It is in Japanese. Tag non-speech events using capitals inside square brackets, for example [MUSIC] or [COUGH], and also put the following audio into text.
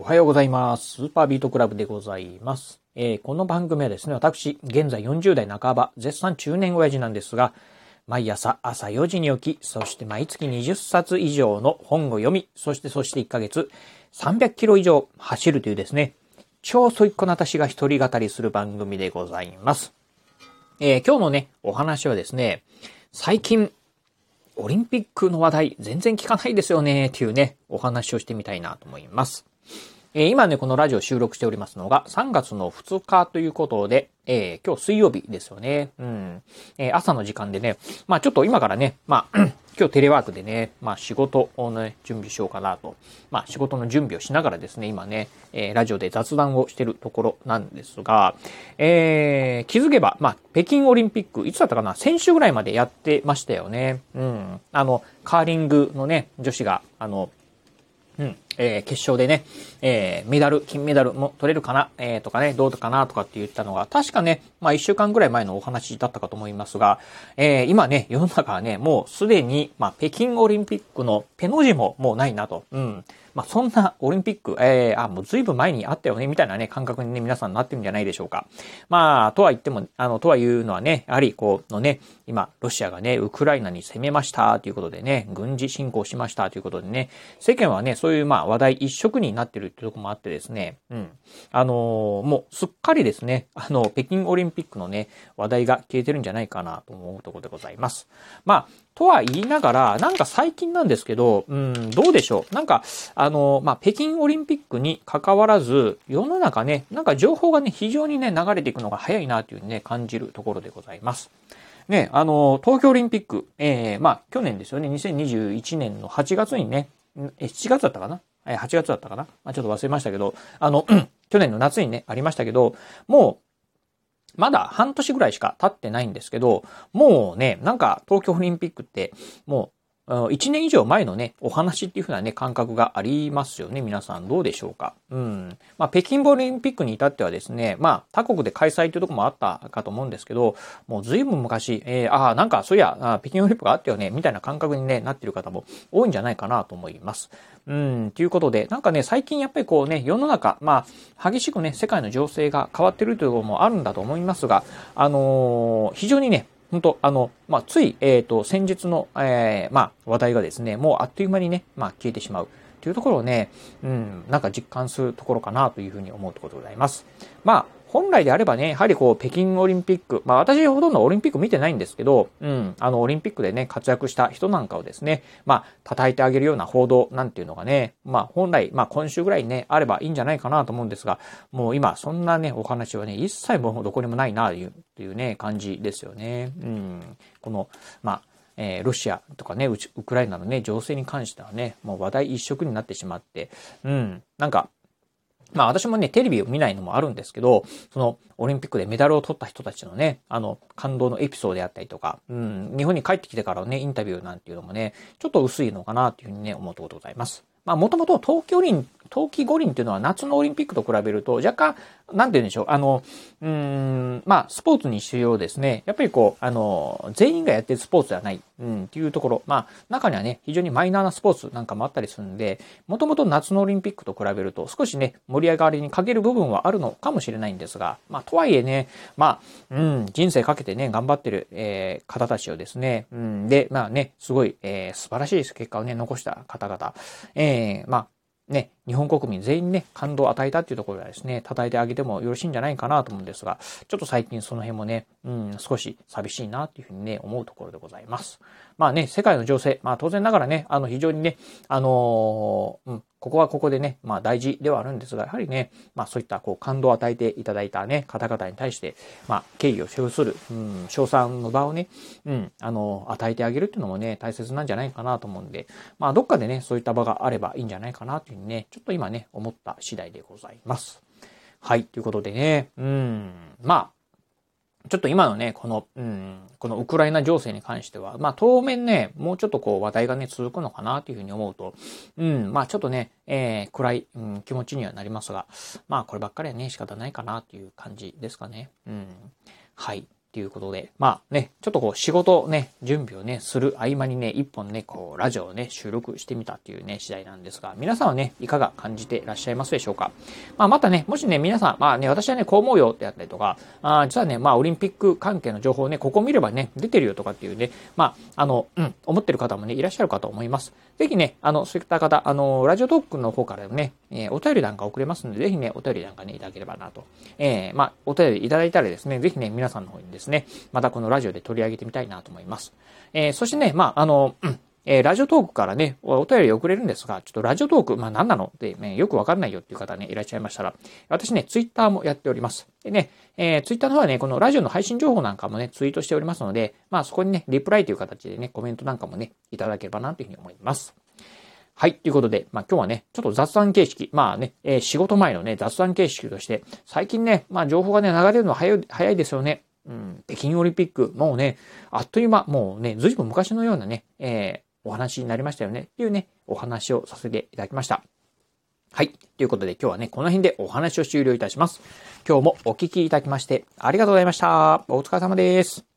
おはようございます。スーパービートクラブでございます。えーこの番組はですね、私、現在40代半ば、絶賛中年親父なんですが、毎朝朝4時に起き、そして毎月20冊以上の本を読み、そしてそして1ヶ月300キロ以上走るというですね、超ソイッコな私が一人語りする番組でございます。えー今日のね、お話はですね、最近、オリンピックの話題全然聞かないですよねっていうね、お話をしてみたいなと思います。えー今ね、このラジオ収録しておりますのが3月の2日ということで、えー今日水曜日ですよね。うん。えー朝の時間でね、まあちょっと今からね、まあ [CLEARS THROAT] 今日テレワークでね、まあ仕事をね、準備しようかなと。まあ仕事の準備をしながらですね、今ね、えーラジオで雑談をしてるところなんですが、えー気づけば、まあ北京オリンピック、いつだったかな先週ぐらいまでやってましたよね。うん。あの、カーリングのね、女子が、あの、うん。えー決勝でね、えーメダル、金メダルも取れるかな、えーとかね、どうかなとかって言ったのが、確かね、まあ一週間ぐらい前のお話だったかと思いますが、えー今ね、世の中はね、もうすでに、まあ北京オリンピックのペの字ももうないなと。うん。まあそんなオリンピック、えーあ、もう随分前にあったよね、みたいなね、感覚にね、皆さんなってるんじゃないでしょうか。まあ、とは言っても、あの、とは言うのはね、やはりこうのね、今、ロシアがね、ウクライナに攻めましたということでね、軍事侵攻しましたということでね、世間はね、そういうまあ話題一色になってるってとこもあってですね、うん。あのーもうすっかりですね、あの、北京オリンピックのね、話題が消えてるんじゃないかなと思うところでございます。まあ、とは言いながら、なんか最近なんですけど、うん、どうでしょう。なんか、あの、まあ、北京オリンピックに関わらず、世の中ね、なんか情報がね、非常にね、流れていくのが早いなというね、感じるところでございます。ね、あの、東京オリンピック、えー、まあ、去年ですよね、2021年の8月にね、え、7月だったかな？え ?8 月だったかな、まあ、ちょっと忘れましたけど、あの、[CLEARS THROAT] 去年の夏にね、ありましたけど、もう、まだ半年ぐらいしか経ってないんですけど、もうね、なんか東京オリンピックって、もう、1年以上前のね、お話っていう風なね、感覚がありますよね。皆さんどうでしょうか？うん。まあ、北京オリンピックに至ってはですね、まあ、他国で開催というとこもあったかと思うんですけど、もう随分昔、えー、ああ、なんかそういや、北京オリンピックがあったよね、みたいな感覚に、ね、なってる方も多いんじゃないかなと思います。うん、ということで、なんかね、最近やっぱりこうね、世の中、まあ、激しくね、世界の情勢が変わってるということもあるんだと思いますが、あのー非常にね、本当あの、まあ、つい、えっ、と、先日の、えーまあ、話題がですね、もうあっという間にね、まあ、消えてしまう。というところをね、うん、なんか実感するところかなというふうに思うところでございます。まあ、本来であればね、やはりこう、北京オリンピック、まあ私ほとんどオリンピック見てないんですけど、うん、あの、オリンピックでね、活躍した人なんかをですね、まあ、叩いてあげるような報道なんていうのがね、まあ本来、まあ今週ぐらいにね、あればいいんじゃないかなと思うんですが、もう今、そんなね、お話はね、一切もうどこにもないな、という、というね、感じですよね。うん。この、まあ、えーロシアとかね、ウクライナのね、情勢に関してはね、もう話題一色になってしまって、うん、なんか、まあ私もね、テレビを見ないのもあるんですけど、そのオリンピックでメダルを取った人たちのね、あの、感動のエピソードであったりとか、うん、日本に帰ってきてからのね、インタビューなんていうのもね、ちょっと薄いのかなっていうふうにね、思うところでございます。まあもともと冬季五輪、冬季五輪っていうのは夏のオリンピックと比べると若干、なんて言うんでしょう、あの、うん、まあスポーツにしようですね、やっぱりこう、あの、全員がやってるスポーツではない、うん、っていうところ、まあ中にはね、非常にマイナーなスポーツなんかもあったりするんで、もともと夏のオリンピックと比べると少しね、盛り上がりに欠ける部分はあるのかもしれないんですが、まあとはいえね、まあ、うん、人生かけてね、頑張ってる、えー方たちをですね、うん、で、まあね、すごい、えー素晴らしい結果をね、残した方々、えーまあ、ね、日本国民全員ね、感動を与えたっていうところではですね、叩いてあげてもよろしいんじゃないかなと思うんですが、ちょっと最近その辺もね、うん、少し寂しいなっていうふうにね、思うところでございます。まあね、世界の情勢、まあ当然ながらね、あの非常にね、あのーうん、ここはここでね、まあ大事ではあるんですが、やはりね、まあそういったこう感動を与えていただいたね、方々に対して、まあ敬意を表する、うん、賞賛の場をね、うん、あの、与えてあげるっていうのもね、大切なんじゃないかなと思うんで、まあどっかでね、そういった場があればいいんじゃないかなというふうにね、ちょっと今ね、思った次第でございます。はい、ということでね、うん、まあ、ちょっと今のね、この、うん、このウクライナ情勢に関しては、まあ当面ね、もうちょっとこう話題がね、続くのかなというふうに思うと、うん、まあちょっとね、えー、暗い、うん、気持ちにはなりますが、まあこればっかりはね、仕方ないかなという感じですかね。うん。はい。っということで、まあね、ちょっとこう仕事ね、準備をね、する合間にね、一本ね、こう、ラジオをね、収録してみたっていうね、次第なんですが、皆さんはね、いかが感じていらっしゃいますでしょうか？まあまたね、もしね、皆さん、まあね、私はね、こう思うよってやったりとか、あ実はね、まあオリンピック関係の情報をね、ここ見ればね、出てるよとかっていうね、まあ、あの、うん、思ってる方もね、いらっしゃるかと思います。ぜひね、あの、そういった方、あの、ラジオトークの方からね、えー、お便りなんか送れますので、ぜひね、お便りなんかね、いただければなと。えー、まあ、お便りいただいたらですね、ぜひね、皆さんの方にですね、ねまたこのラジオで取り上げてみたいなと思います。えー、そしてね、まあ、あの、うんえー、ラジオトークからね、お便り送れるんですが、ちょっとラジオトーク、まあ何なので、ね、よくわかんないよっていう方ね、いらっしゃいましたら、私ね、ツイッターもやっております。でね、えー、ツイッターの方はね、このラジオの配信情報なんかもね、ツイートしておりますので、まあそこにね、リプライという形でね、コメントなんかもね、いただければなというふうに思います。はい。ということで、まあ今日はね、ちょっと雑談形式、まあね、えー、仕事前のね、雑談形式として、最近ね、まあ情報がね、流れるの早い、早いですよね。うん、北京オリンピック、もうね、あっという間、もうね、ずいぶん昔のようなね、えー、お話になりましたよね、っていうね、お話をさせていただきました。はい。ということで今日はね、この辺でお話を終了いたします。今日もお聞きいただきましてありがとうございました。お疲れ様です。